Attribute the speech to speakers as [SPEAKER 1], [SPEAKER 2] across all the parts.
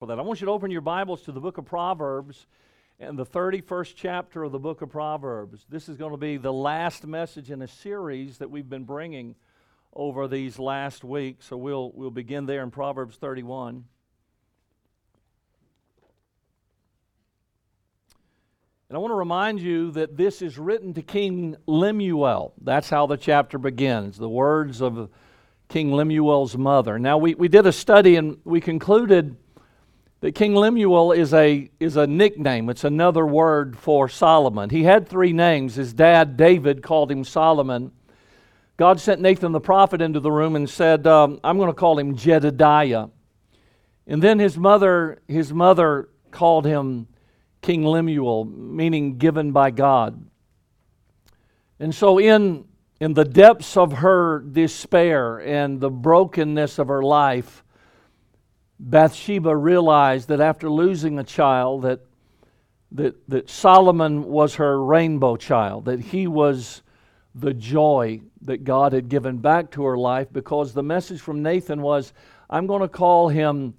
[SPEAKER 1] for that. I want you to open your Bibles to the book of Proverbs and the 31st chapter of the book of Proverbs. This is going to be the last message in a series that we've been bringing over these last weeks. So we'll, we'll begin there in Proverbs 31. And I want to remind you that this is written to King Lemuel. That's how the chapter begins. The words of King Lemuel's mother. Now, we, we did a study and we concluded that King Lemuel is a, is a nickname. It's another word for Solomon. He had three names. His dad, David, called him Solomon. God sent Nathan the prophet into the room and said, um, I'm going to call him Jedediah. And then his mother, his mother called him King Lemuel, meaning given by God. And so, in, in the depths of her despair and the brokenness of her life, Bathsheba realized that after losing a child, that, that, that Solomon was her rainbow child, that he was the joy that God had given back to her life because the message from Nathan was, I'm going to call him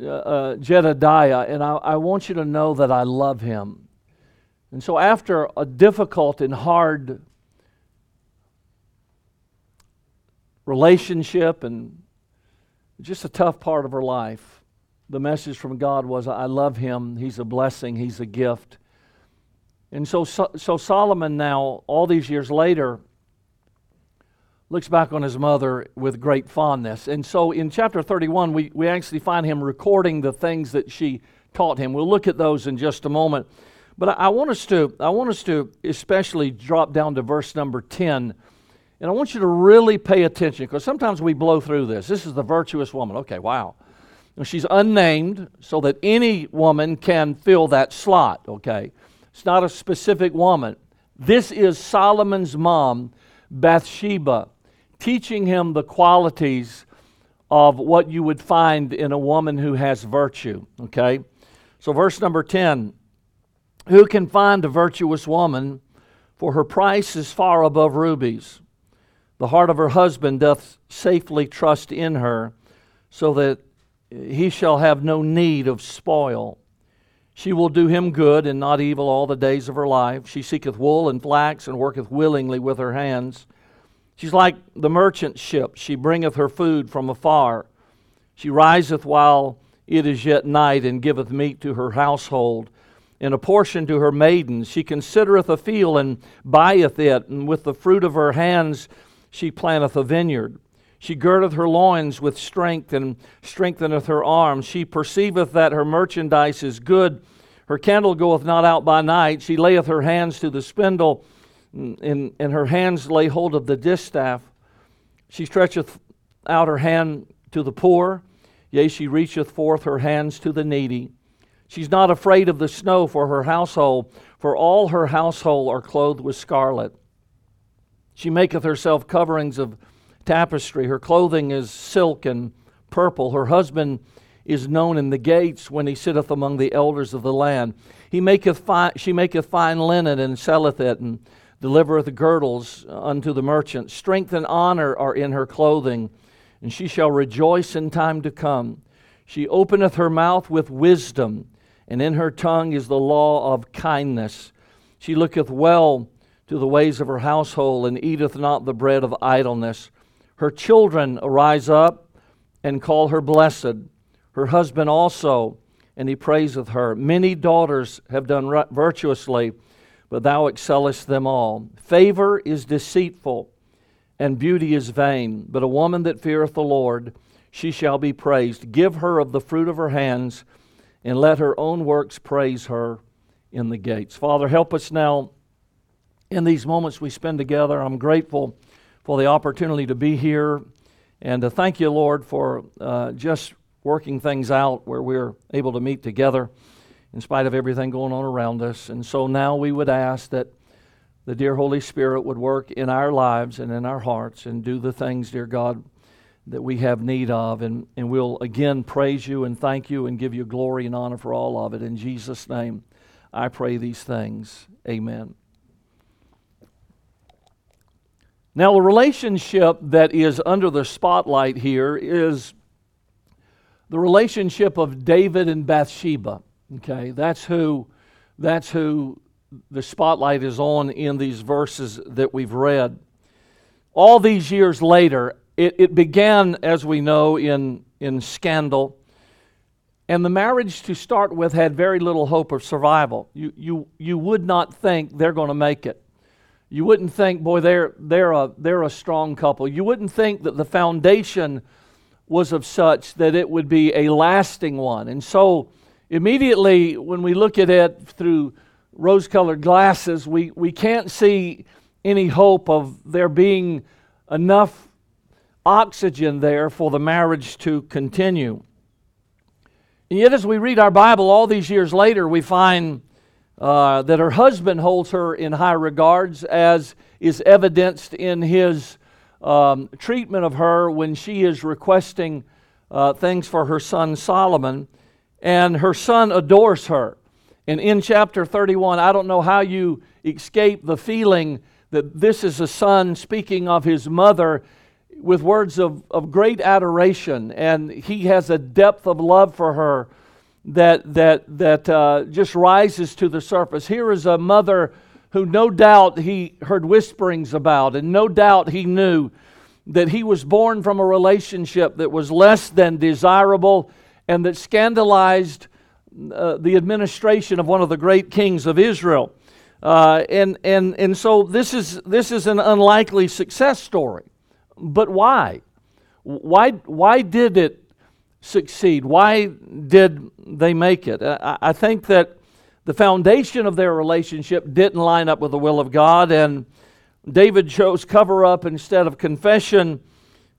[SPEAKER 1] uh, uh, Jedediah, and I, I want you to know that I love him. And so, after a difficult and hard relationship and just a tough part of her life. The message from God was, I love him. He's a blessing. He's a gift. And so, so Solomon now, all these years later, looks back on his mother with great fondness. And so in chapter 31, we, we actually find him recording the things that she taught him. We'll look at those in just a moment. But I, I want us to, I want us to especially drop down to verse number 10 and I want you to really pay attention because sometimes we blow through this. This is the virtuous woman. Okay, wow. She's unnamed so that any woman can fill that slot, okay? It's not a specific woman. This is Solomon's mom, Bathsheba, teaching him the qualities of what you would find in a woman who has virtue, okay? So, verse number 10 Who can find a virtuous woman? For her price is far above rubies. The heart of her husband doth safely trust in her, so that he shall have no need of spoil. She will do him good and not evil all the days of her life. She seeketh wool and flax and worketh willingly with her hands. She's like the merchant ship. She bringeth her food from afar. She riseth while it is yet night and giveth meat to her household and a portion to her maidens. She considereth a field and buyeth it, and with the fruit of her hands she planteth a vineyard. She girdeth her loins with strength and strengtheneth her arms. She perceiveth that her merchandise is good. Her candle goeth not out by night. She layeth her hands to the spindle, and, and her hands lay hold of the distaff. She stretcheth out her hand to the poor. Yea, she reacheth forth her hands to the needy. She's not afraid of the snow for her household, for all her household are clothed with scarlet. She maketh herself coverings of tapestry. Her clothing is silk and purple. Her husband is known in the gates when he sitteth among the elders of the land. He maketh fine, she maketh fine linen and selleth it, and delivereth girdles unto the merchant. Strength and honor are in her clothing, and she shall rejoice in time to come. She openeth her mouth with wisdom, and in her tongue is the law of kindness. She looketh well to the ways of her household, and eateth not the bread of idleness. Her children arise up and call her blessed, her husband also, and he praiseth her. Many daughters have done virtuously, but thou excellest them all. Favor is deceitful, and beauty is vain, but a woman that feareth the Lord, she shall be praised. Give her of the fruit of her hands, and let her own works praise her in the gates. Father, help us now in these moments we spend together. I'm grateful for the opportunity to be here and to thank you, Lord, for uh, just working things out where we're able to meet together in spite of everything going on around us. And so now we would ask that the dear Holy Spirit would work in our lives and in our hearts and do the things, dear God, that we have need of. And, and we'll again praise you and thank you and give you glory and honor for all of it. In Jesus' name, I pray these things. Amen. Now, the relationship that is under the spotlight here is the relationship of David and Bathsheba. Okay, that's who, that's who the spotlight is on in these verses that we've read. All these years later, it, it began, as we know, in, in scandal. And the marriage to start with had very little hope of survival. You, you, you would not think they're going to make it. You wouldn't think, boy, they're, they're, a, they're a strong couple. You wouldn't think that the foundation was of such that it would be a lasting one. And so, immediately, when we look at it through rose colored glasses, we, we can't see any hope of there being enough oxygen there for the marriage to continue. And yet, as we read our Bible all these years later, we find uh, that her husband holds her in high regards, as is evidenced in his um, treatment of her when she is requesting uh, things for her son Solomon. And her son adores her. And in chapter 31, I don't know how you escape the feeling that this is a son speaking of his mother with words of, of great adoration. And he has a depth of love for her that, that, that uh, just rises to the surface. Here is a mother who no doubt he heard whisperings about, and no doubt he knew that he was born from a relationship that was less than desirable and that scandalized uh, the administration of one of the great kings of Israel. Uh, and, and, and so this is, this is an unlikely success story. But why? Why, why did it succeed? Why did they make it? I, think that the foundation of their relationship didn't line up with the will of God, and David chose cover up instead of confession,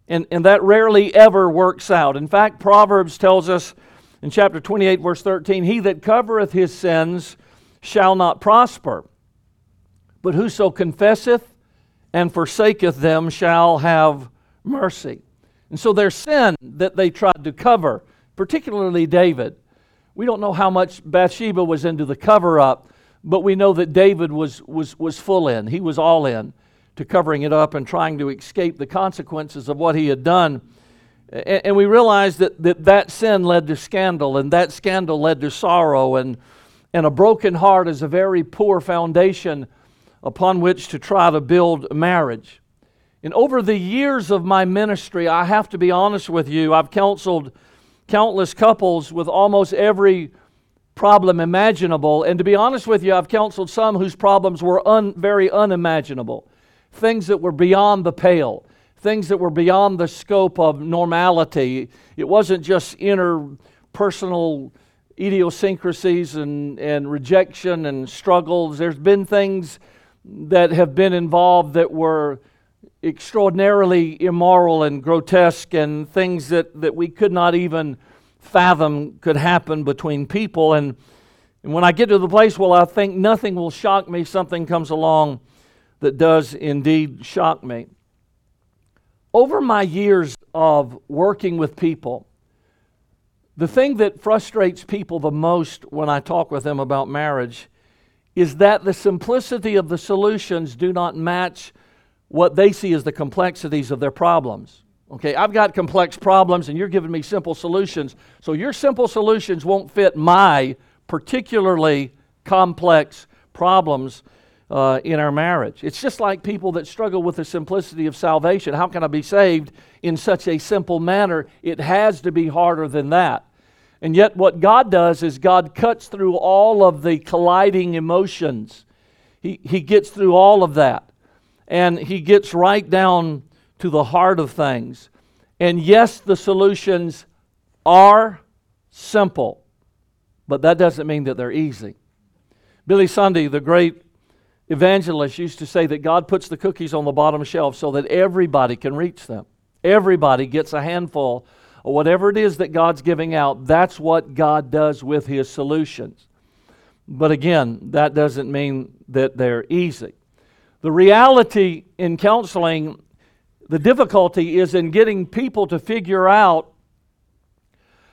[SPEAKER 1] and, and that rarely ever works out. In fact, Proverbs tells us in chapter 28, verse 13, He that covereth his sins shall not prosper, but whoso confesseth and forsaketh them shall have mercy. And so their sin that they tried to cover, particularly David, we don't know how much Bathsheba was into the cover up, but we know that David was, was, was full in. He was all in to covering it up and trying to escape the consequences of what he had done. And we realize that, that that sin led to scandal, and that scandal led to sorrow, and, and a broken heart is a very poor foundation upon which to try to build marriage. And over the years of my ministry, I have to be honest with you, I've counseled countless couples with almost every problem imaginable. And to be honest with you, I've counseled some whose problems were un, very unimaginable, things that were beyond the pale things that were beyond the scope of normality. It wasn't just interpersonal idiosyncrasies and, and rejection and struggles. There's been things that have been involved that were extraordinarily immoral and grotesque and things that, that we could not even fathom could happen between people. And, and when I get to the place where I think nothing will shock me, something comes along that does indeed shock me. Over my years of working with people, the thing that frustrates people the most when I talk with them about marriage is that the simplicity of the solutions do not match what they see as the complexities of their problems. Okay, I've got complex problems and you're giving me simple solutions. So your simple solutions won't fit my particularly complex problems uh, in our marriage. It's just like people that struggle with the simplicity of salvation. How can I be saved in such a simple manner? It has to be harder than that. And yet, what God does is God cuts through all of the colliding emotions. He, he gets through all of that. And He gets right down to the heart of things. And yes, the solutions are simple, but that doesn't mean that they're easy. Billy Sunday, the great evangelist, used to say that God puts the cookies on the bottom shelf so that everybody can reach them. Everybody gets a handful of whatever it is that God's giving out. That's what God does with His solutions. But again, that doesn't mean that they're easy. The reality in counseling, the difficulty is in getting people to figure out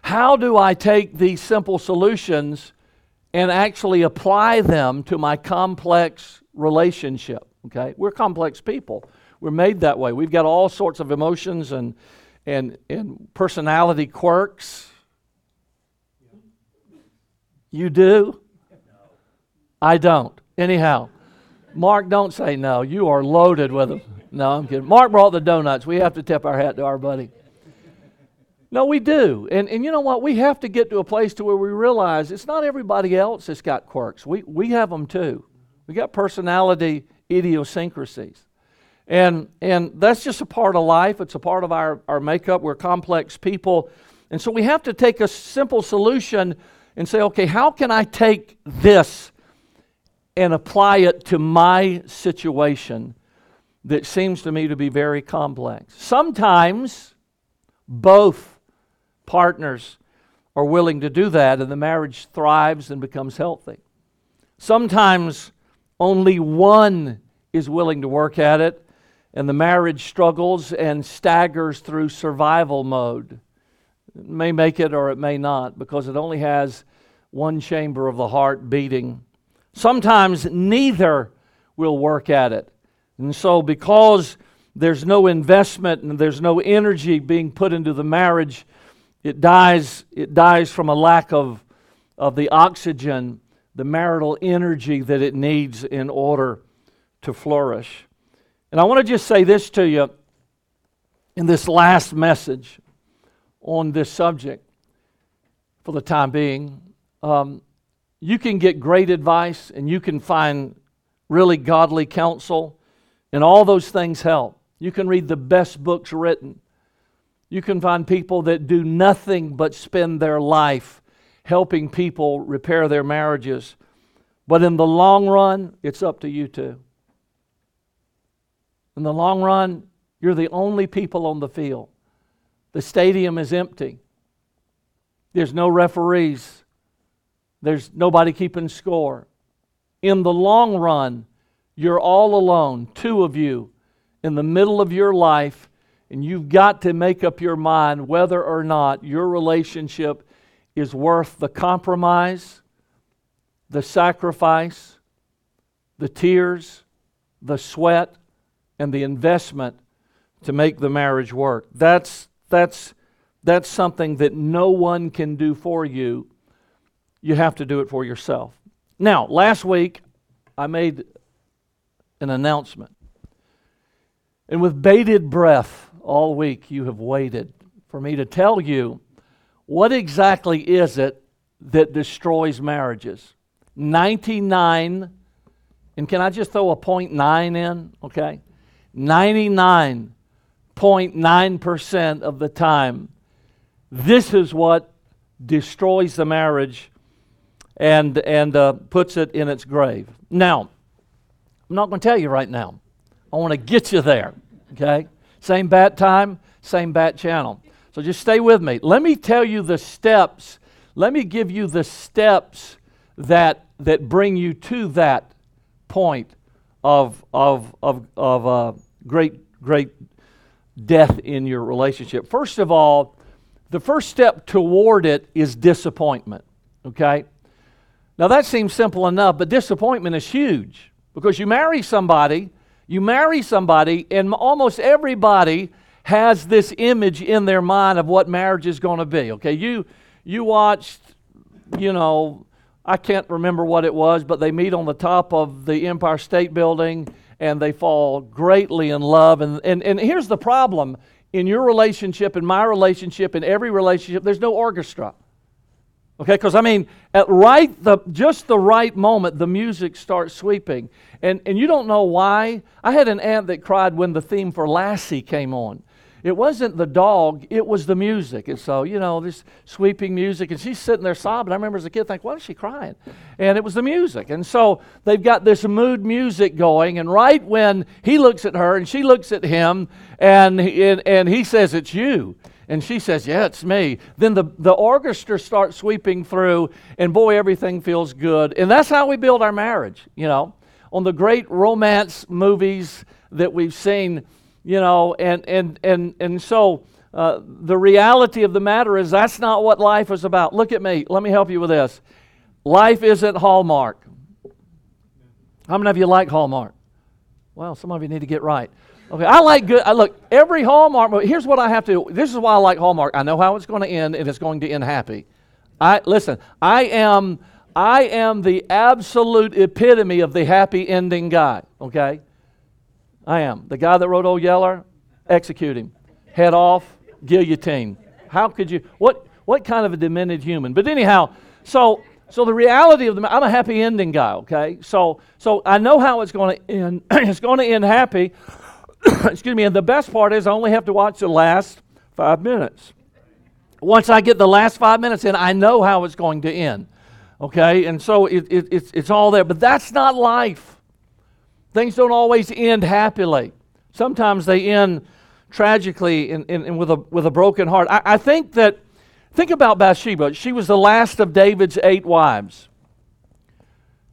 [SPEAKER 1] how do I take these simple solutions and actually apply them to my complex relationship. Okay? We're complex people. We're made that way. We've got all sorts of emotions and, and, and personality quirks. You do? I don't. Anyhow, Mark, don't say no. You are loaded with them. No, I'm kidding. Mark brought the donuts. We have to tip our hat to our buddy. No, we do. And, and you know what? We have to get to a place to where we realize it's not everybody else that's got quirks. We, we have them too. We got personality idiosyncrasies. And, and that's just a part of life. It's a part of our, our makeup. We're complex people. And so we have to take a simple solution and say, okay, how can I take this and apply it to my situation that seems to me to be very complex? Sometimes both partners are willing to do that, and the marriage thrives and becomes healthy. Sometimes only one is willing to work at it, and the marriage struggles and staggers through survival mode. It may make it or it may not because it only has one chamber of the heart beating. Sometimes neither will work at it. And so, because there's no investment and there's no energy being put into the marriage, it dies, it dies from a lack of, of the oxygen, the marital energy that it needs in order to flourish. And I want to just say this to you in this last message on this subject for the time being. Um, you can get great advice and you can find really godly counsel, and all those things help. You can read the best books written. You can find people that do nothing but spend their life helping people repair their marriages. But in the long run, it's up to you too. In the long run, you're the only people on the field. The stadium is empty. There's no referees. There's nobody keeping score. In the long run, you're all alone, two of you, in the middle of your life, and you've got to make up your mind whether or not your relationship is worth the compromise, the sacrifice, the tears, the sweat, and the investment to make the marriage work. That's, that's, that's something that no one can do for you. You have to do it for yourself. Now, last week, I made an announcement. And with bated breath all week, you have waited for me to tell you what exactly is it that destroys marriages. 99, and can I just throw a point nine in? Okay. 99.9% of the time, this is what destroys the marriage and, and uh, puts it in its grave. Now, I'm not going to tell you right now. I want to get you there, okay? Same bat time, same bat channel. So just stay with me. Let me tell you the steps. Let me give you the steps that, that bring you to that point of, of, of, of uh, great, great death in your relationship. First of all, the first step toward it is disappointment, okay? Now that seems simple enough, but disappointment is huge because you marry somebody, you marry somebody, and almost everybody has this image in their mind of what marriage is going to be. Okay, you you watched, you know, I can't remember what it was, but they meet on the top of the Empire State Building and they fall greatly in love. And, and, and here's the problem in your relationship, in my relationship, in every relationship, there's no orchestra. Okay, because I mean, at right the just the right moment, the music starts sweeping, and and you don't know why. I had an aunt that cried when the theme for Lassie came on, it wasn't the dog, it was the music. And so, you know, this sweeping music, and she's sitting there sobbing. I remember as a kid thinking, why is she crying? And it was the music. And so they've got this mood music going, and right when he looks at her and she looks at him, and, and, and he says, It's you. And she says, Yeah, it's me. Then the, the orchestra starts sweeping through, and boy, everything feels good. And that's how we build our marriage, you know. On the great romance movies that we've seen, you know, and, and, and, and so uh, the reality of the matter is that's not what life is about. Look at me. Let me help you with this. Life isn't Hallmark. How many of you like Hallmark? Well, some of you need to get right. Okay, I like good. I look every Hallmark movie. Here's what I have to. This is why I like Hallmark. I know how it's going to end, and it's going to end happy. I listen. I am I am the absolute epitome of the happy ending guy, okay? I am. The guy that wrote Old Yeller, execute him. Head off, guillotine. How could you, what, what kind of a demented human? But anyhow, so, so the reality of the, I'm a happy ending guy, okay? So, so I know how it's going to end. it's going to end happy. Excuse me. And the best part is I only have to watch the last five minutes. Once I get the last five minutes in, I know how it's going to end. Okay? And so it, it, it's, it's all there. But that's not life. Things don't always end happily. Sometimes they end tragically and, and, with, a, with a broken heart. I, I think that, think about Bathsheba. She was the last of David's eight wives.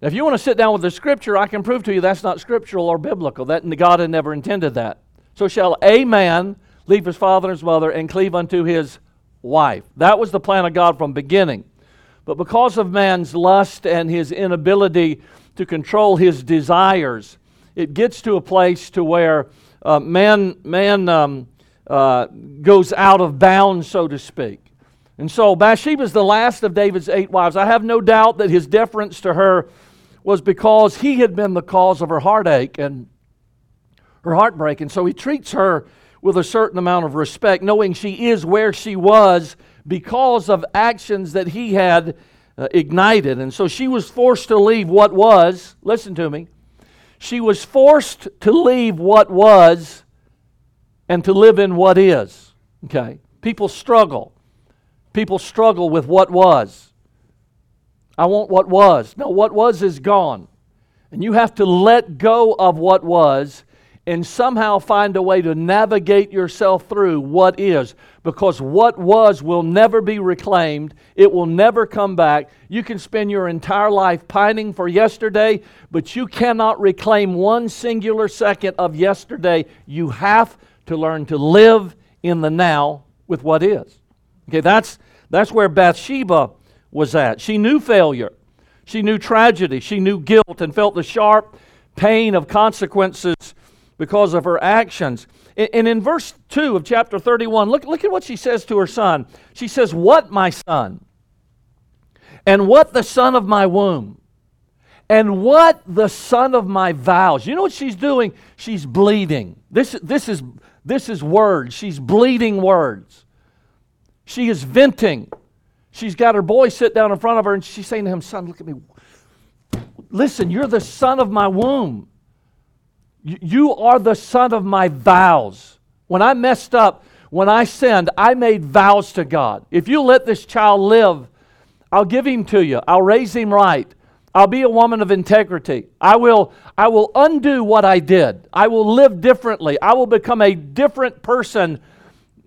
[SPEAKER 1] Now, if you want to sit down with the scripture, I can prove to you that's not scriptural or biblical. That God had never intended that. So shall a man leave his father and his mother and cleave unto his wife. That was the plan of God from beginning. But because of man's lust and his inability to control his desires, it gets to a place to where uh, man, man um, uh, goes out of bounds, so to speak. And so Bathsheba is the last of David's eight wives. I have no doubt that his deference to her was because he had been the cause of her heartache and her heartbreak. And so he treats her with a certain amount of respect, knowing she is where she was because of actions that he had uh, ignited. And so she was forced to leave what was, listen to me, she was forced to leave what was and to live in what is. Okay? People struggle. People struggle with what was. I want what was. No, what was is gone. And you have to let go of what was and somehow find a way to navigate yourself through what is. Because what was will never be reclaimed, it will never come back. You can spend your entire life pining for yesterday, but you cannot reclaim one singular second of yesterday. You have to learn to live in the now with what is. Okay, that's, that's where Bathsheba was at. She knew failure, she knew tragedy, she knew guilt, and felt the sharp pain of consequences because of her actions. And in verse 2 of chapter 31, look, look at what she says to her son. She says, What, my son? And what the son of my womb? And what the son of my vows? You know what she's doing? She's bleeding. This, this, is, this is words. She's bleeding words. She is venting She's got her boy sit down in front of her and she's saying to him, Son, look at me. Listen, you're the son of my womb. You are the son of my vows. When I messed up, when I sinned, I made vows to God. If you let this child live, I'll give him to you. I'll raise him right. I'll be a woman of integrity. I will, I will undo what I did. I will live differently. I will become a different person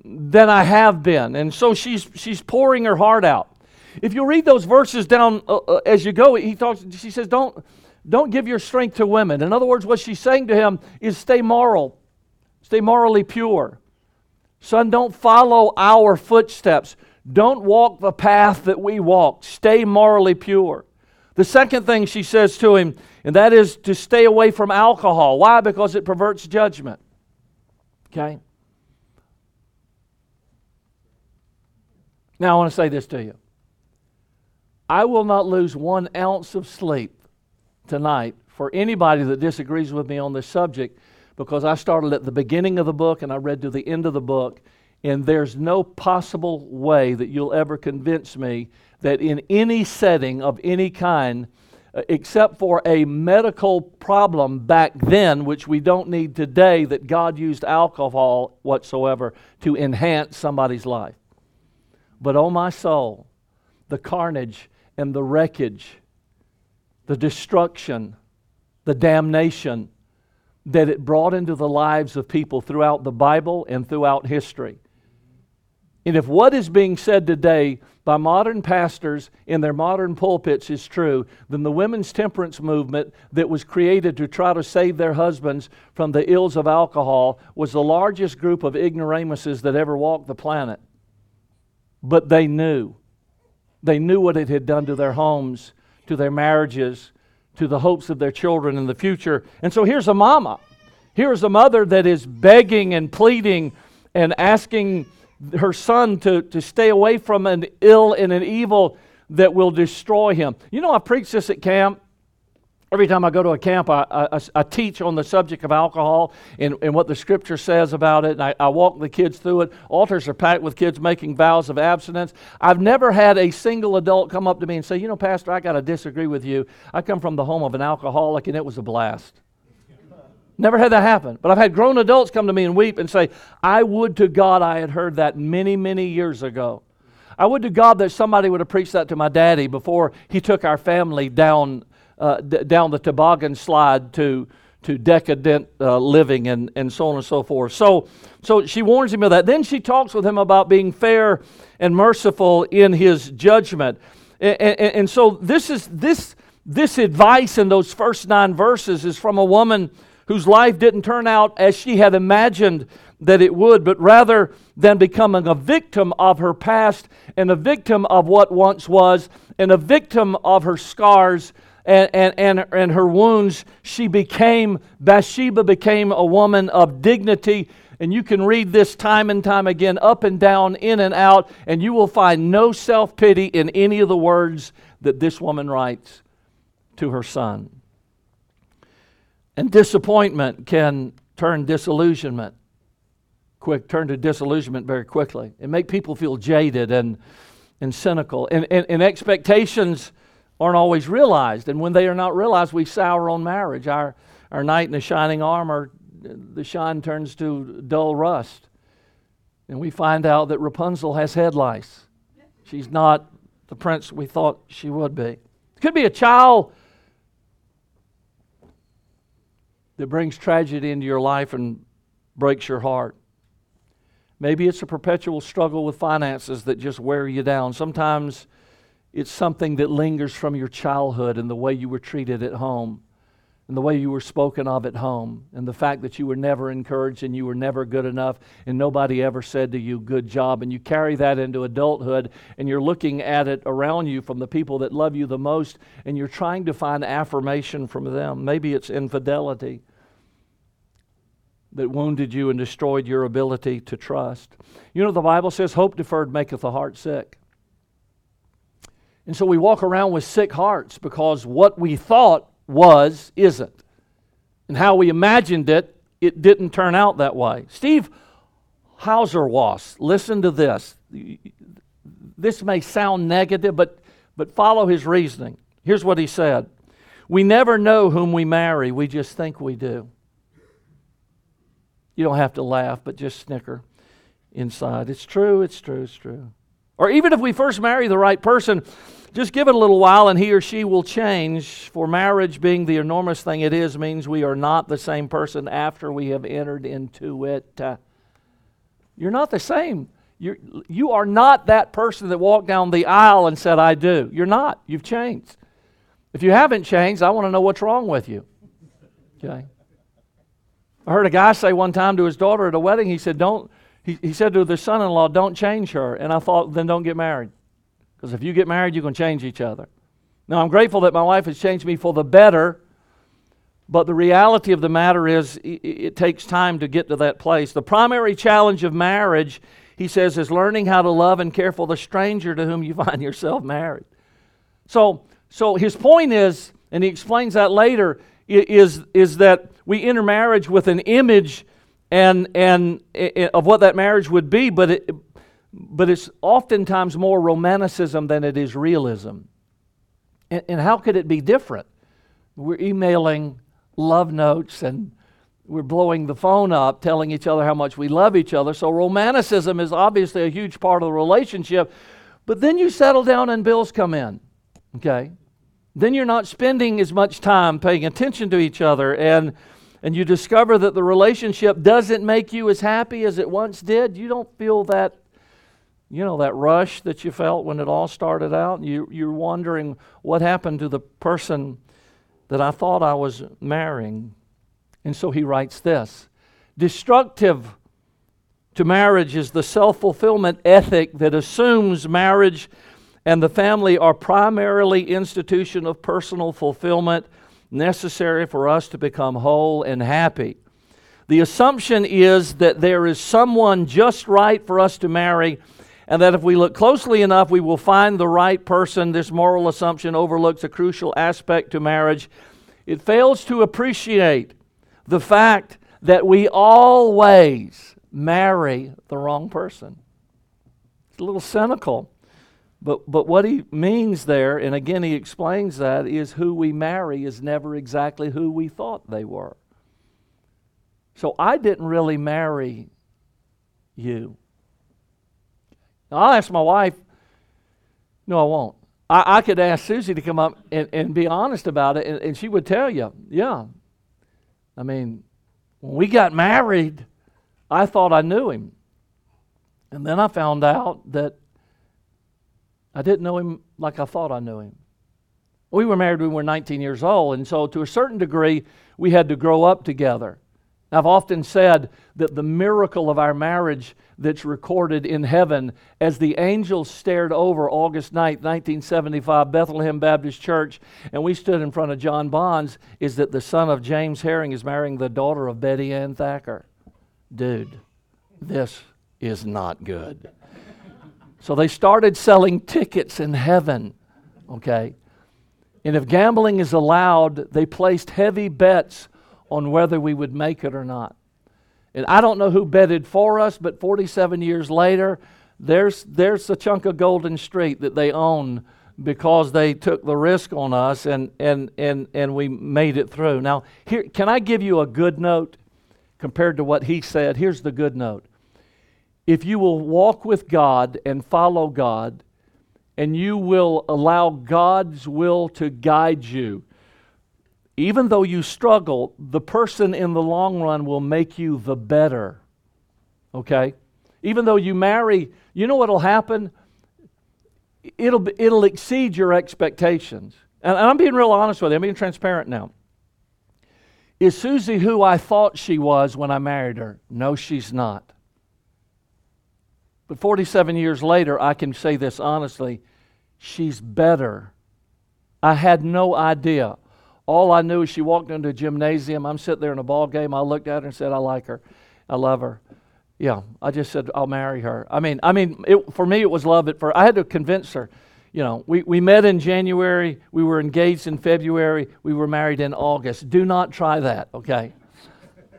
[SPEAKER 1] than I have been. And so she's, she's pouring her heart out. If you read those verses down uh, uh, as you go, he talks, she says, don't, don't give your strength to women. In other words, what she's saying to him is stay moral, stay morally pure. Son, don't follow our footsteps. Don't walk the path that we walk. Stay morally pure. The second thing she says to him, and that is to stay away from alcohol. Why? Because it perverts judgment. Okay? Now, I want to say this to you. I will not lose one ounce of sleep tonight for anybody that disagrees with me on this subject because I started at the beginning of the book and I read to the end of the book, and there's no possible way that you'll ever convince me that in any setting of any kind, uh, except for a medical problem back then, which we don't need today, that God used alcohol whatsoever to enhance somebody's life. But oh, my soul, the carnage and the wreckage, the destruction, the damnation that it brought into the lives of people throughout the Bible and throughout history. And if what is being said today by modern pastors in their modern pulpits is true, then the women's temperance movement that was created to try to save their husbands from the ills of alcohol was the largest group of ignoramuses that ever walked the planet. But they knew. They knew what it had done to their homes, to their marriages, to the hopes of their children in the future. And so here's a mama. Here's a mother that is begging and pleading and asking her son to, to stay away from an ill and an evil that will destroy him. You know, I preached this at camp. Every time I go to a camp, I, I, I teach on the subject of alcohol and, and what the scripture says about it, and I, I walk the kids through it. Altars are packed with kids making vows of abstinence. I've never had a single adult come up to me and say, You know, Pastor, I got to disagree with you. I come from the home of an alcoholic, and it was a blast. Never had that happen. But I've had grown adults come to me and weep and say, I would to God I had heard that many, many years ago. I would to God that somebody would have preached that to my daddy before he took our family down uh, d- down the toboggan slide to, to decadent uh, living and, and so on and so forth. So, so she warns him of that. Then she talks with him about being fair and merciful in his judgment. And, and, and so this is this this advice in those first nine verses is from a woman whose life didn't turn out as she had imagined that it would, but rather than becoming a victim of her past and a victim of what once was and a victim of her scars and, and, and, and her wounds, she became, Bathsheba became a woman of dignity. And you can read this time and time again, up and down, in and out, and you will find no self pity in any of the words that this woman writes to her son. And disappointment can turn disillusionment quick turn to disillusionment very quickly and make people feel jaded and, and cynical and, and, and expectations aren't always realized. And when they are not realized, we sour on marriage. Our, our knight in the shining armor, the shine turns to dull rust. And we find out that Rapunzel has head lice. She's not the prince we thought she would be. It could be a child that brings tragedy into your life and breaks your heart. Maybe it's a perpetual struggle with finances that just wear you down. Sometimes it's something that lingers from your childhood and the way you were treated at home and the way you were spoken of at home and the fact that you were never encouraged and you were never good enough and nobody ever said to you good job and you carry that into adulthood and you're looking at it around you from the people that love you the most and you're trying to find affirmation from them. Maybe it's infidelity that wounded you and destroyed your ability to trust. You know the bible says hope deferred maketh the heart sick and so we walk around with sick hearts because what we thought was isn't. And how we imagined it, it didn't turn out that way. Steve Hauerwas, listen to this. This may sound negative, but, but follow his reasoning. Here's what he said We never know whom we marry, we just think we do. You don't have to laugh, but just snicker inside. It's true, it's true, it's true. Or even if we first marry the right person, just give it a little while and he or she will change. For marriage, being the enormous thing it is, means we are not the same person after we have entered into it. Uh, you're not the same. You're, you are not that person that walked down the aisle and said, I do. You're not. You've changed. If you haven't changed, I want to know what's wrong with you. Okay? I heard a guy say one time to his daughter at a wedding, he said, Don't he, he said to the son in law, Don't change her. And I thought, Then don't get married. Because if you get married, you're going to change each other. Now, I'm grateful that my wife has changed me for the better, but the reality of the matter is it, it takes time to get to that place. The primary challenge of marriage, he says, is learning how to love and care for the stranger to whom you find yourself married. So, so his point is, and he explains that later, is, is that we enter marriage with an image and, and, and of what that marriage would be, but, it, but it's oftentimes more romanticism than it is realism. And, and how could it be different? We're emailing love notes and we're blowing the phone up, telling each other how much we love each other. So, romanticism is obviously a huge part of the relationship. But then you settle down and bills come in, okay? Then you're not spending as much time paying attention to each other and and you discover that the relationship doesn't make you as happy as it once did, you don't feel that, you know, that rush that you felt when it all started out. You, you're wondering what happened to the person that I thought I was marrying. And so he writes this Destructive to marriage is the self fulfillment ethic that assumes marriage and the family are primarily institution of personal fulfillment necessary for us to become whole and happy. The assumption is that there is someone just right for us to marry, and that if we look closely enough, we will find the right person. This moral assumption overlooks a crucial aspect to marriage. It fails to appreciate the fact that we always marry the wrong person. It's a little cynical. But, but what he means there, and again he explains that, is who we marry is never exactly who we thought they were. So I didn't really marry you. Now, I'll ask my wife. No, I won't. I, I could ask Susie to come up and, and be honest about it, and, and she would tell you, yeah. I mean, when we got married, I thought I knew him. And then I found out that I didn't know him like I thought I knew him. We were married when we were 19 years old, and so to a certain degree, we had to grow up together. I've often said that the miracle of our marriage that's recorded in heaven as the angels stared over August 9th, 1975, Bethlehem Baptist Church, and we stood in front of John Bonds, is that the son of James Herring is marrying the daughter of Betty Ann Thacker. Dude, this is not good. So they started selling tickets in heaven, okay? And if gambling is allowed, they placed heavy bets on whether we would make it or not. And I don't know who betted for us, but 47 years later, there's, there's a chunk of Golden Street that they own because they took the risk on us and, and, and, and we made it through. Now, here, can I give you a good note compared to what he said? Here's the good note if you will walk with God and follow God, and you will allow God's will to guide you, even though you struggle, the person in the long run will make you the better. Okay? Even though you marry, you know what'll happen? It'll, it'll exceed your expectations. And, and I'm being real honest with you, I'm being transparent now. Is Susie who I thought she was when I married her? No, she's not. But 47 years later, I can say this honestly she's better. I had no idea. All I knew is she walked into a gymnasium. I'm sitting there in a ball game. I looked at her and said, I like her. I love her. Yeah, I just said, I'll marry her. I mean, I mean, it, for me, it was love at first. I had to convince her. You know, we, we met in January. We were engaged in February. We were married in August. Do not try that, okay?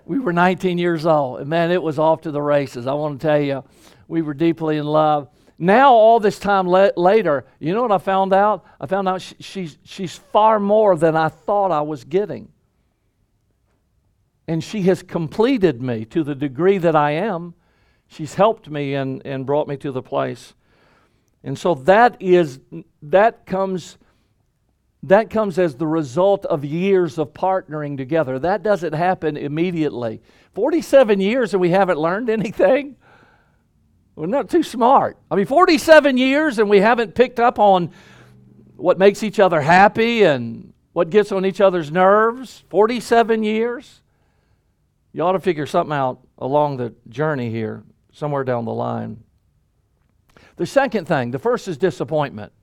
[SPEAKER 1] We were 19 years old. And man, it was off to the races. I want to tell you we were deeply in love. Now, all this time le- later, you know what I found out? I found out she, she's, she's far more than I thought I was getting. And she has completed me to the degree that I am. She's helped me and, and brought me to the place. And so that is that comes that comes as the result of years of partnering together. That doesn't happen immediately. 47 years and we haven't learned anything. We're not too smart. I mean, 47 years and we haven't picked up on what makes each other happy and what gets on each other's nerves. 47 years. You ought to figure something out along the journey here, somewhere down the line. The second thing, the first is disappointment.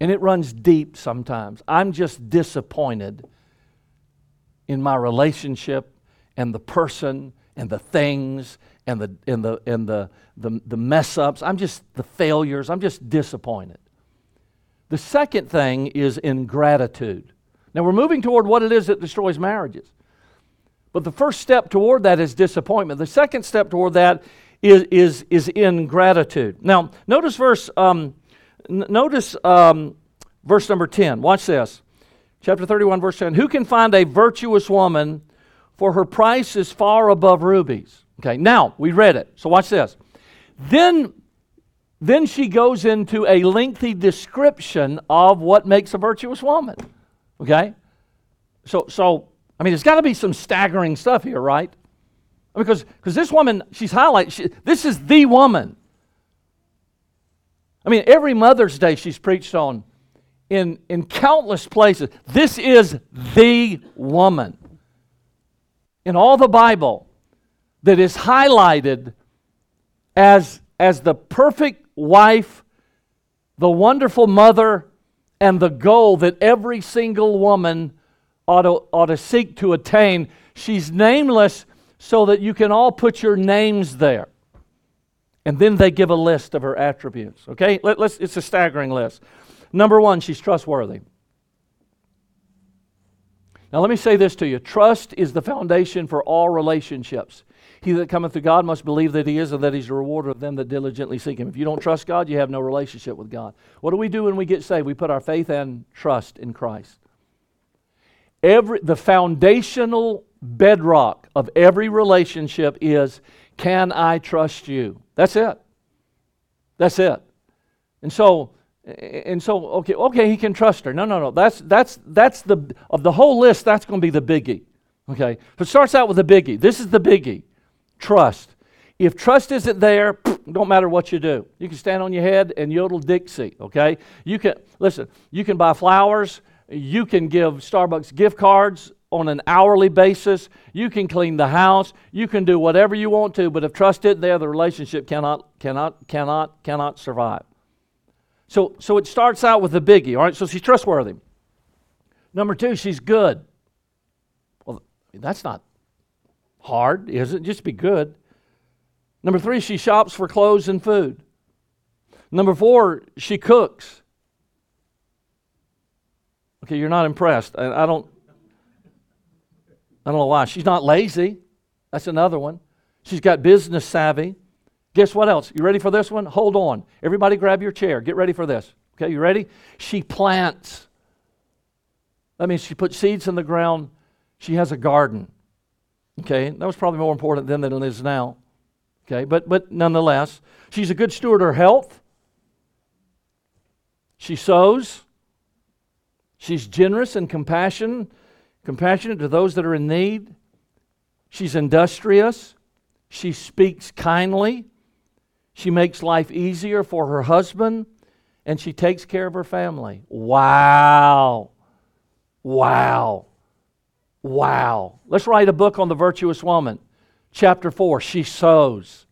[SPEAKER 1] And it runs deep sometimes. I'm just disappointed in my relationship and the person and the things and the and the and the the, the mess ups. I'm just the failures. I'm just disappointed. The second thing is ingratitude. Now we're moving toward what it is that destroys marriages. But the first step toward that is disappointment. The second step toward that is, is, is ingratitude. Now, notice verse, um, n- notice um, verse number 10. Watch this. Chapter 31, verse 10. Who can find a virtuous woman, for her price is far above rubies? Okay, now we read it. So watch this. Then, then she goes into a lengthy description of what makes a virtuous woman. Okay? So, so I mean, there's got to be some staggering stuff here, right? Because because this woman, she's highlighted, she, this is the woman. I mean, every Mother's Day she's preached on in, in countless places. This is the woman. In all the Bible, that is highlighted as, as the perfect wife, the wonderful mother, and the goal that every single woman ought to, ought to seek to attain. She's nameless so that you can all put your names there. And then they give a list of her attributes. Okay? Let, us it's a staggering list. Number one, she's trustworthy. Now, let me say this to you trust is the foundation for all relationships. He that cometh to God must believe that he is and that he's a rewarder of them that diligently seek him. If you don't trust God, you have no relationship with God. What do we do when we get saved? We put our faith and trust in Christ. Every, the foundational bedrock of every relationship is can I trust you? That's it. That's it. And so and so okay okay he can trust her. No no no. That's that's that's the of the whole list that's going to be the biggie okay? So it starts out with a biggie. This is the biggie. Trust. If trust isn't there don't matter what you do. You can stand on your head and yodel dixie okay? You can listen you can buy flowers. You can give starbucks gift cards on an hourly basis you can clean the house you can do whatever you want to but if trust isn't there the relationship cannot cannot cannot cannot survive so, so it starts out with a biggie, all right? So she's trustworthy. Number two, she's good. Well, that's not hard, is it? Just be good. Number three, she shops for clothes and food. Number four, she cooks. Okay, you're not impressed. I, I don't. I don't know why. She's not lazy. That's another one. She's got business savvy. Guess what else? You ready for this one? Hold on. Everybody grab your chair. Get ready for this. Okay, you ready? She plants. That means she puts seeds in the ground. She has a garden. Okay, that was probably more important then than it is now. Okay, but, but nonetheless, she's a good steward of her health. She sows. She's generous and compassion, compassionate to those that are in need. She's industrious. She speaks kindly. She makes life easier for her husband, and she takes care of her family. Wow. Wow. Wow. Let's write a book on the virtuous woman. Chapter 4 She sows.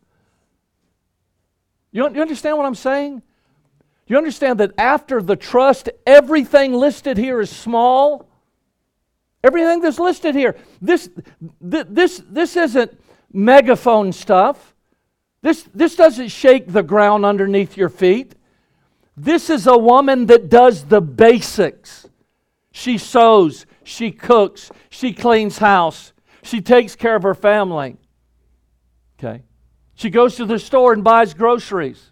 [SPEAKER 1] You, you understand what I'm saying? You understand that after the trust, everything listed here is small? Everything that's listed here. This, this, this isn't megaphone stuff. This, this doesn't shake the ground underneath your feet. This is a woman that does the basics. She sews, she cooks, she cleans house, she takes care of her family. Okay. She goes to the store and buys groceries,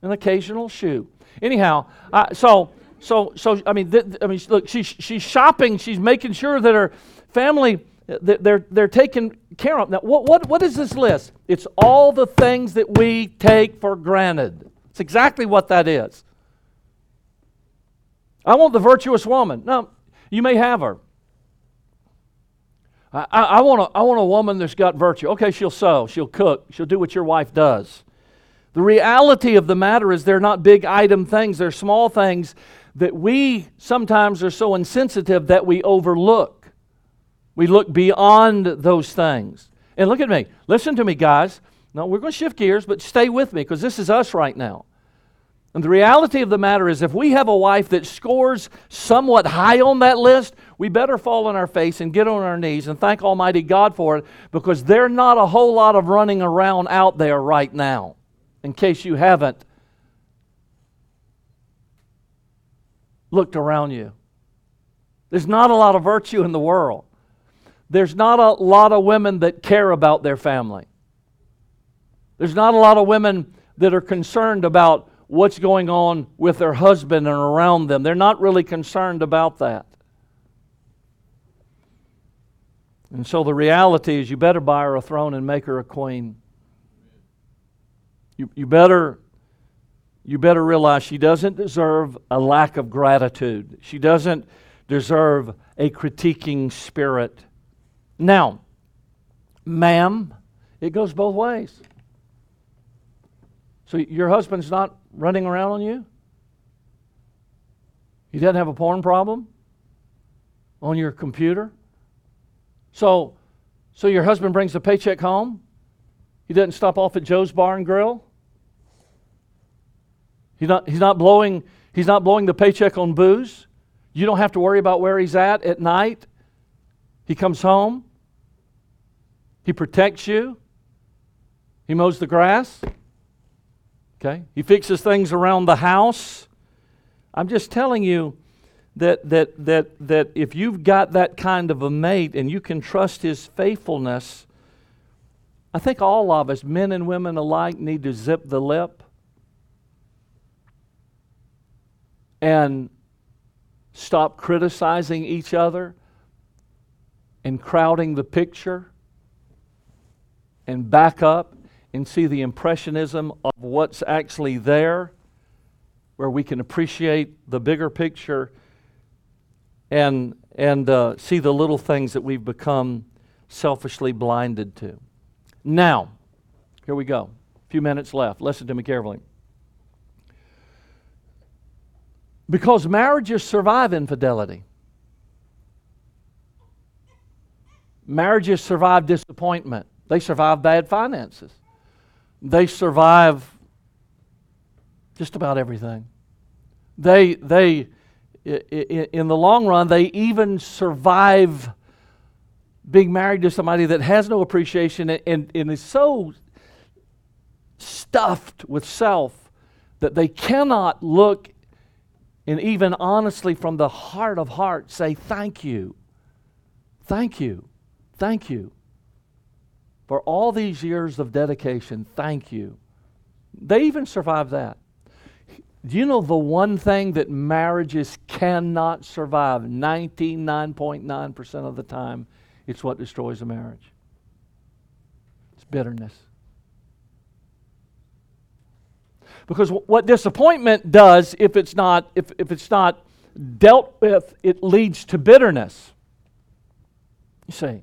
[SPEAKER 1] an occasional shoe. Anyhow, uh, so so so I mean, th- I mean, look, she's she's shopping. She's making sure that her family they're, they're taken care of. Now, what, what, what is this list? It's all the things that we take for granted. It's exactly what that is. I want the virtuous woman. Now, you may have her. I, I, I, want a, I want a woman that's got virtue. Okay, she'll sew, she'll cook, she'll do what your wife does. The reality of the matter is they're not big item things, they're small things that we sometimes are so insensitive that we overlook. We look beyond those things. And look at me. Listen to me, guys. Now, we're going to shift gears, but stay with me because this is us right now. And the reality of the matter is, if we have a wife that scores somewhat high on that list, we better fall on our face and get on our knees and thank Almighty God for it because there's not a whole lot of running around out there right now, in case you haven't looked around you. There's not a lot of virtue in the world there's not a lot of women that care about their family. There's not a lot of women that are concerned about what's going on with their husband and around them. They're not really concerned about that. And so the reality is, you better buy her a throne and make her a queen. You, you, better, you better realize she doesn't deserve a lack of gratitude. She doesn't deserve a critiquing spirit. Now, ma'am, it goes both ways. So your husband's not running around on you? He doesn't have a porn problem on your computer? So, so your husband brings the paycheck home? He doesn't stop off at Joe's Bar and Grill? He's not, he's not blowing he's not blowing the paycheck on booze. You don't have to worry about where he's at at night. He comes home. He protects you. He mows the grass. Okay? He fixes things around the house. I'm just telling you that, that, that, that if you've got that kind of a mate and you can trust his faithfulness, I think all of us, men and women alike, need to zip the lip and stop criticizing each other and crowding the picture and back up and see the impressionism of what's actually there, where we can appreciate the bigger picture and, and uh, see the little things that we've become selfishly blinded to. Now, here we go. A few minutes left. Listen to me carefully. Because marriages survive infidelity. Marriages survive disappointment. They survive bad finances. They survive just about everything. They, they, in the long run, they even survive being married to somebody that has no appreciation and, and is so stuffed with self that they cannot look and even honestly from the heart of heart say, Thank you. Thank you. Thank you. For all these years of dedication, thank you. They even survive that. Do you know the one thing that marriages cannot survive 99.9% of the time? It's what destroys a marriage. It's bitterness. Because what disappointment does, if it's not, if, if it's not dealt with, it leads to bitterness. You see,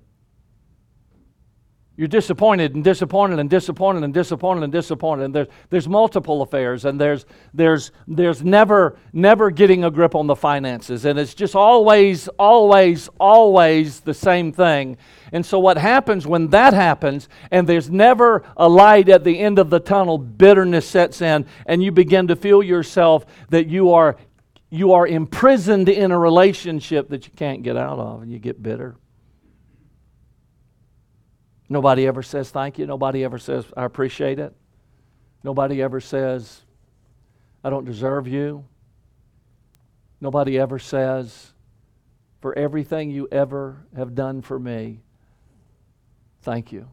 [SPEAKER 1] you're disappointed and disappointed and disappointed and disappointed and disappointed. And there's, there's multiple affairs and there's, there's, there's never, never getting a grip on the finances. And it's just always, always, always the same thing. And so what happens when that happens and there's never a light at the end of the tunnel, bitterness sets in and you begin to feel yourself that you are, you are imprisoned in a relationship that you can't get out of and you get bitter. Nobody ever says thank you. Nobody ever says, I appreciate it. Nobody ever says, I don't deserve you. Nobody ever says, for everything you ever have done for me, thank you.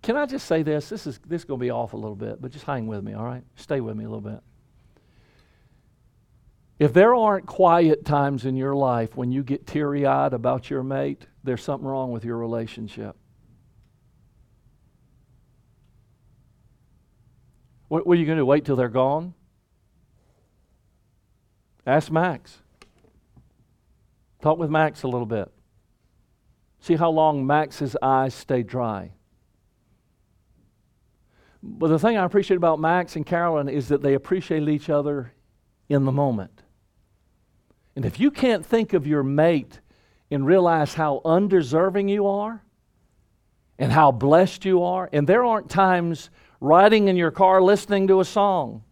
[SPEAKER 1] Can I just say this? This is, this is going to be off a little bit, but just hang with me, all right? Stay with me a little bit. If there aren't quiet times in your life when you get teary eyed about your mate, there's something wrong with your relationship. What, what are you going to? Wait till they're gone? Ask Max. Talk with Max a little bit. See how long Max's eyes stay dry. But the thing I appreciate about Max and Carolyn is that they appreciate each other in the moment. And if you can't think of your mate and realize how undeserving you are and how blessed you are, and there aren't times riding in your car listening to a song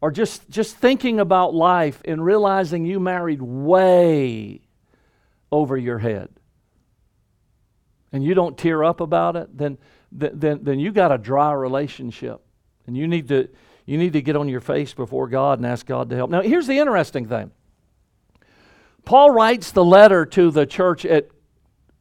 [SPEAKER 1] or just, just thinking about life and realizing you married way over your head and you don't tear up about it, then, then, then you got a dry relationship. And you need, to, you need to get on your face before God and ask God to help. Now, here's the interesting thing Paul writes the letter to the church at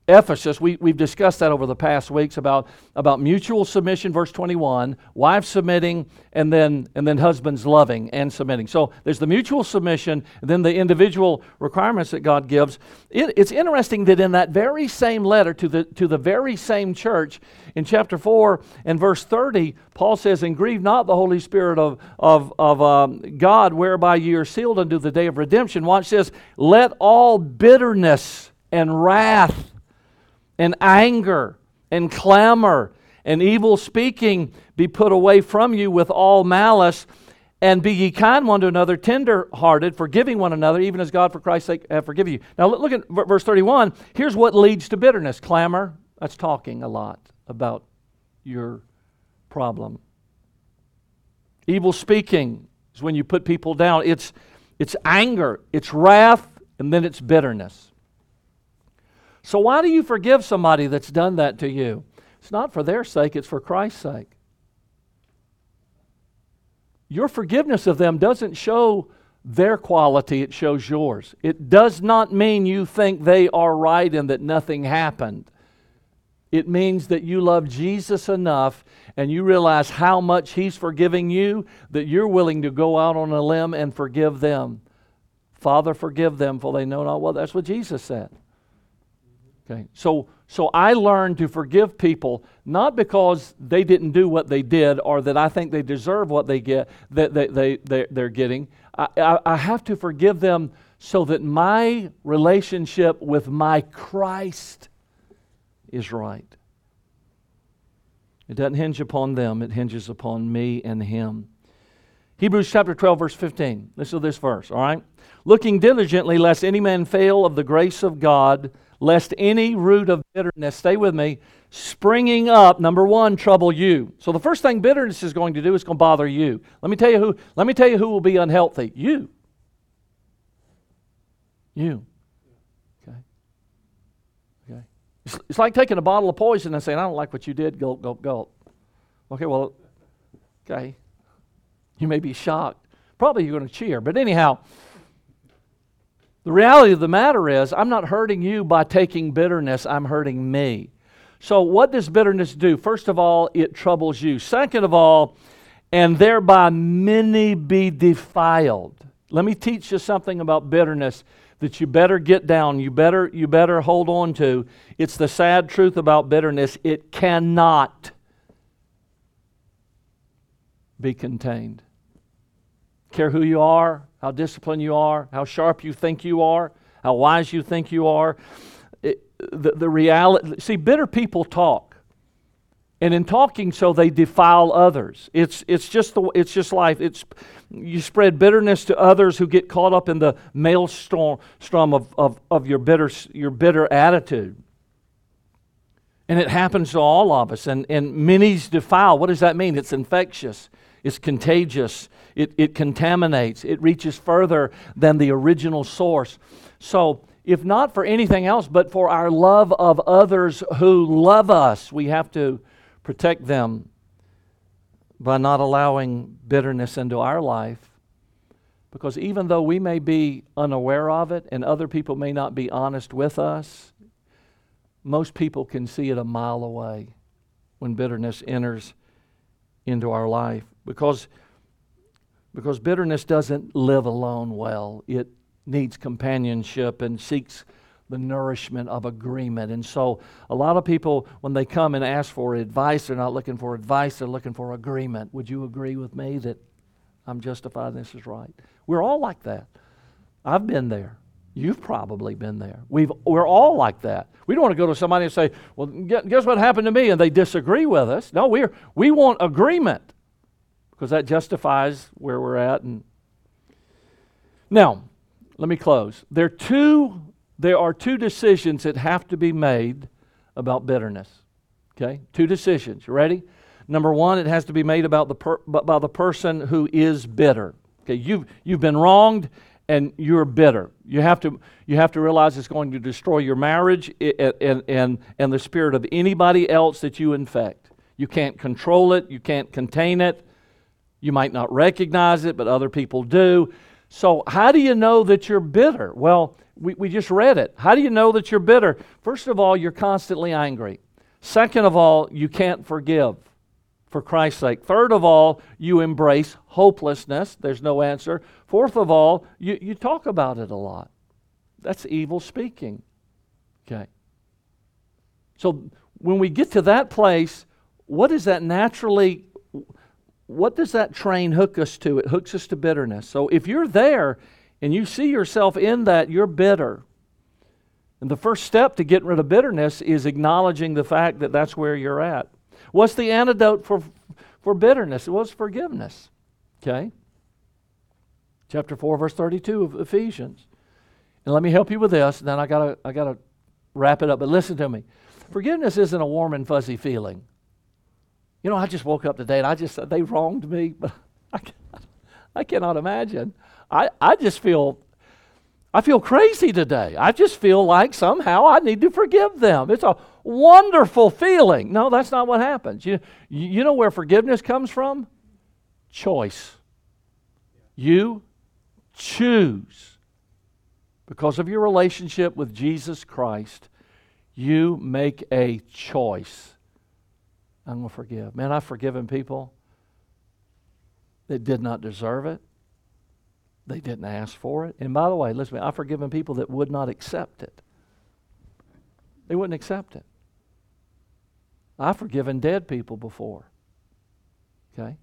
[SPEAKER 1] Ephesus, we, we've discussed that over the past weeks about, about mutual submission, verse 21, wives submitting, and then, and then husbands loving and submitting. So there's the mutual submission, then the individual requirements that God gives. It, it's interesting that in that very same letter to the, to the very same church, in chapter 4 and verse 30, Paul says, And grieve not the Holy Spirit of, of, of um, God, whereby ye are sealed unto the day of redemption. Watch this. Let all bitterness and wrath and anger and clamor and evil speaking be put away from you with all malice. And be ye kind one to another, tender hearted, forgiving one another, even as God for Christ's sake have forgiven you. Now look at verse 31. Here's what leads to bitterness clamor. That's talking a lot about your problem. Evil speaking is when you put people down. It's, it's anger, it's wrath, and then it's bitterness. So, why do you forgive somebody that's done that to you? It's not for their sake, it's for Christ's sake. Your forgiveness of them doesn't show their quality, it shows yours. It does not mean you think they are right and that nothing happened. It means that you love Jesus enough and you realize how much He's forgiving you that you're willing to go out on a limb and forgive them. Father, forgive them, for they know not well. That's what Jesus said. Okay, so so I learned to forgive people not because they didn't do what they did or that I think they deserve what they get that they, they, they, they're getting. I, I, I have to forgive them so that my relationship with my Christ is right. It doesn't hinge upon them, it hinges upon me and Him. Hebrews chapter 12, verse 15. Listen to this verse, all right? Looking diligently, lest any man fail of the grace of God lest any root of bitterness, stay with me, springing up, number one, trouble you. So the first thing bitterness is going to do is going to bother you. Let me tell you who, let me tell you who will be unhealthy. You. You. Okay. Okay. It's, it's like taking a bottle of poison and saying, I don't like what you did, gulp, gulp, gulp. Okay, well, okay. You may be shocked. Probably you're going to cheer. But anyhow, the reality of the matter is, I'm not hurting you by taking bitterness, I'm hurting me. So, what does bitterness do? First of all, it troubles you. Second of all, and thereby many be defiled. Let me teach you something about bitterness that you better get down, you better, you better hold on to. It's the sad truth about bitterness it cannot be contained. Care who you are, how disciplined you are, how sharp you think you are, how wise you think you are. It, the, the reality, see, bitter people talk. And in talking so, they defile others. It's, it's, just, the, it's just life. It's, you spread bitterness to others who get caught up in the maelstrom of, of, of your, bitter, your bitter attitude. And it happens to all of us. And, and many's defile. What does that mean? It's infectious, it's contagious, it, it contaminates, it reaches further than the original source. So, if not for anything else, but for our love of others who love us, we have to protect them by not allowing bitterness into our life. Because even though we may be unaware of it and other people may not be honest with us, most people can see it a mile away when bitterness enters into our life. Because because bitterness doesn't live alone well. It needs companionship and seeks the nourishment of agreement. And so, a lot of people, when they come and ask for advice, they're not looking for advice, they're looking for agreement. Would you agree with me that I'm justified and this is right? We're all like that. I've been there. You've probably been there. We've, we're all like that. We don't want to go to somebody and say, Well, guess what happened to me? And they disagree with us. No, we're, we want agreement because that justifies where we're at. And now, let me close. There are two. There are two decisions that have to be made about bitterness. Okay, two decisions. You ready? Number one, it has to be made about the per, by the person who is bitter. Okay, you've you've been wronged and you're bitter. You have to you have to realize it's going to destroy your marriage and and and the spirit of anybody else that you infect. You can't control it. You can't contain it. You might not recognize it, but other people do. So, how do you know that you're bitter? Well, we, we just read it. How do you know that you're bitter? First of all, you're constantly angry. Second of all, you can't forgive for Christ's sake. Third of all, you embrace hopelessness. There's no answer. Fourth of all, you, you talk about it a lot. That's evil speaking. Okay. So when we get to that place, what does that naturally what does that train hook us to? It hooks us to bitterness. So if you're there and you see yourself in that, you're bitter. And the first step to getting rid of bitterness is acknowledging the fact that that's where you're at. What's the antidote for, for bitterness? It was forgiveness. Okay? Chapter 4, verse 32 of Ephesians. And let me help you with this, and then I gotta I gotta wrap it up. But listen to me. Forgiveness isn't a warm and fuzzy feeling. You know, I just woke up today and I just, they wronged me, but I, cannot, I cannot imagine. I, I just feel, I feel crazy today. I just feel like somehow I need to forgive them. It's a wonderful feeling. No, that's not what happens. You, you know where forgiveness comes from? Choice. You choose. Because of your relationship with Jesus Christ, you make a choice. I'm going to forgive. Man, I've forgiven people that did not deserve it. They didn't ask for it. And by the way, listen, I've forgiven people that would not accept it. They wouldn't accept it. I've forgiven dead people before. Okay?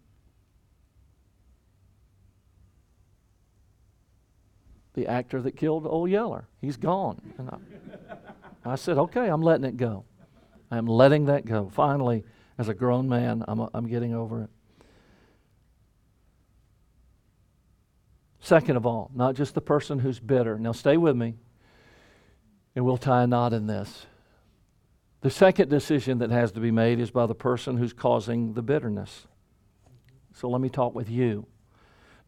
[SPEAKER 1] The actor that killed Old Yeller, he's gone. And I, I said, okay, I'm letting it go. I'm letting that go. Finally, as a grown man, I'm, I'm getting over it. Second of all, not just the person who's bitter. Now, stay with me, and we'll tie a knot in this. The second decision that has to be made is by the person who's causing the bitterness. So let me talk with you.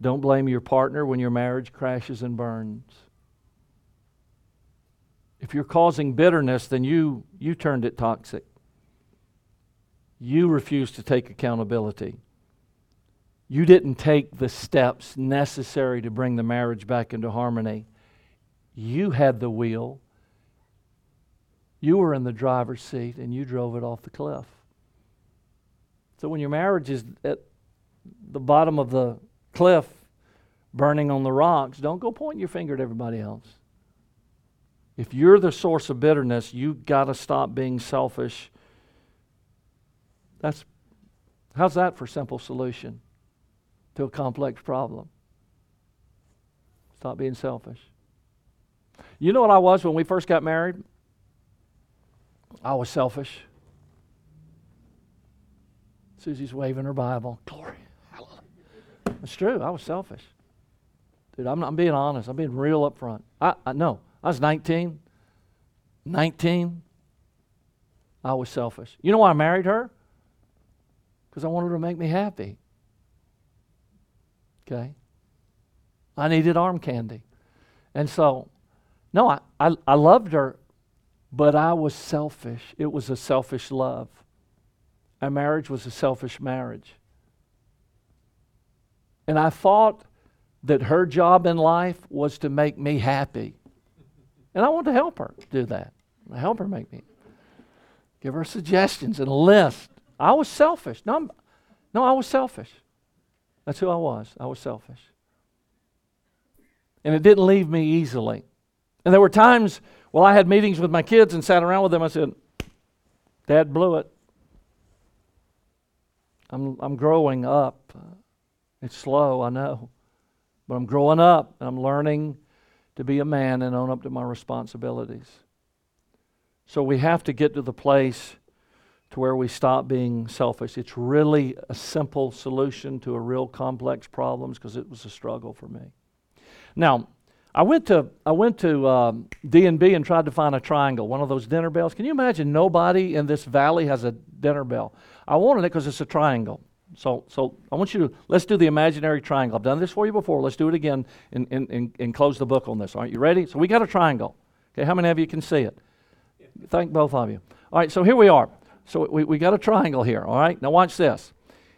[SPEAKER 1] Don't blame your partner when your marriage crashes and burns. If you're causing bitterness, then you, you turned it toxic. You refuse to take accountability. You didn't take the steps necessary to bring the marriage back into harmony. You had the wheel. You were in the driver's seat and you drove it off the cliff. So when your marriage is at the bottom of the cliff, burning on the rocks, don't go pointing your finger at everybody else. If you're the source of bitterness, you've got to stop being selfish. That's how's that for simple solution? to a complex problem. Stop being selfish. You know what I was when we first got married? I was selfish. Susie's waving her Bible. Glory. Hallelujah. It's true. I was selfish. Dude, I'm, I'm being honest. I'm being real up front. I, I no. I was 19. 19. I was selfish. You know why I married her? Because I wanted her to make me happy. Okay? I needed arm candy. And so, no, I, I, I loved her, but I was selfish. It was a selfish love. Our marriage was a selfish marriage. And I thought that her job in life was to make me happy. And I wanted to help her do that. Help her make me. Give her suggestions and a list. I was selfish. No, I'm, no, I was selfish. That's who I was. I was selfish. And it didn't leave me easily. And there were times, well, I had meetings with my kids and sat around with them. I said, Dad blew it. I'm, I'm growing up. It's slow, I know. But I'm growing up and I'm learning to be a man and own up to my responsibilities. So we have to get to the place to where we stop being selfish. It's really a simple solution to a real complex problems because it was a struggle for me. Now, I went to I went to um, D and tried to find a triangle, one of those dinner bells. Can you imagine? Nobody in this valley has a dinner bell. I wanted it because it's a triangle. So, so I want you to let's do the imaginary triangle. I've done this for you before. Let's do it again and, and, and, and close the book on this. Right, you ready? So we got a triangle. Okay, how many of you can see it? Thank both of you. All right, so here we are. So we, we got a triangle here, all right? Now watch this.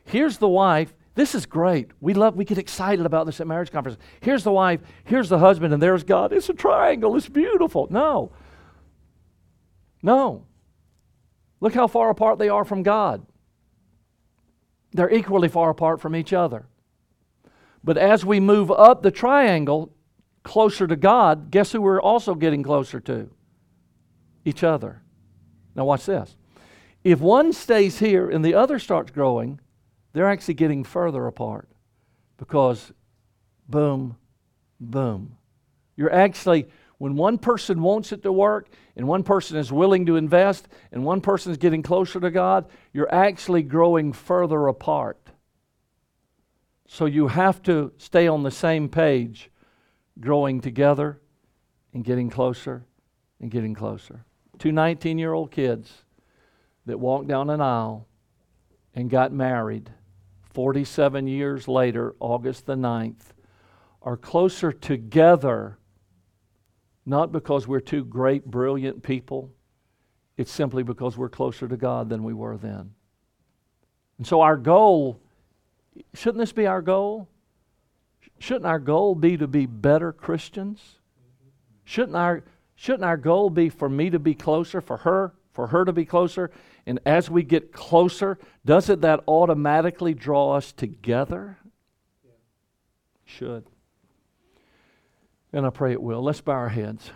[SPEAKER 1] Here's the wife. This is great. We love, we get excited about this at marriage conference. Here's the wife, here's the husband, and there's God. It's a triangle. It's beautiful. No. No. Look how far apart they are from God. They're equally far apart from each other. But as we move up the triangle closer to God, guess who we're also getting closer to? Each other. Now, watch this. If one stays here and the other starts growing, they're actually getting further apart because boom, boom. You're actually, when one person wants it to work and one person is willing to invest and one person is getting closer to God, you're actually growing further apart. So you have to stay on the same page, growing together and getting closer and getting closer. Two 19 year old kids that walked down an aisle and got married 47 years later, August the 9th, are closer together not because we're two great, brilliant people. It's simply because we're closer to God than we were then. And so, our goal shouldn't this be our goal? Shouldn't our goal be to be better Christians? Shouldn't our, shouldn't our goal be for me to be closer, for her, for her to be closer? And as we get closer, doesn't that automatically draw us together? Should. And I pray it will. Let's bow our heads.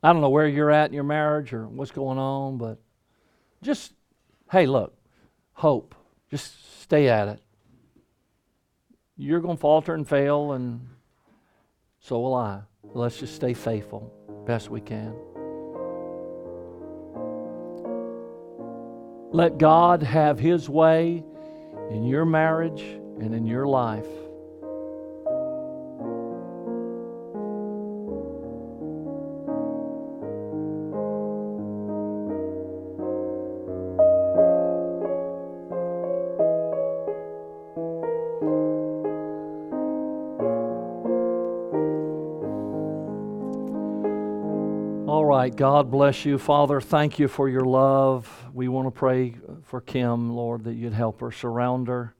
[SPEAKER 1] I don't know where you're at in your marriage or what's going on, but just, hey, look, hope. Just stay at it. You're going to falter and fail, and so will I. Let's just stay faithful best we can. Let God have His way in your marriage and in your life. God bless you. Father, thank you for your love. We want to pray for Kim, Lord, that you'd help her, surround her,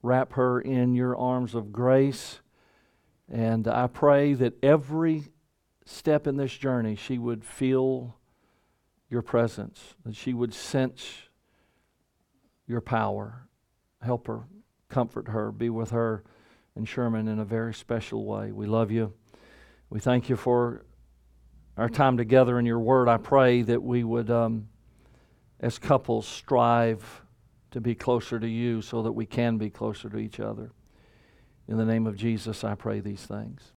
[SPEAKER 1] wrap her in your arms of grace. And I pray that every step in this journey, she would feel your presence, that she would sense your power. Help her, comfort her, be with her and Sherman in a very special way. We love you. We thank you for our time together in your word. I pray that we would, um, as couples, strive to be closer to you so that we can be closer to each other. In the name of Jesus, I pray these things.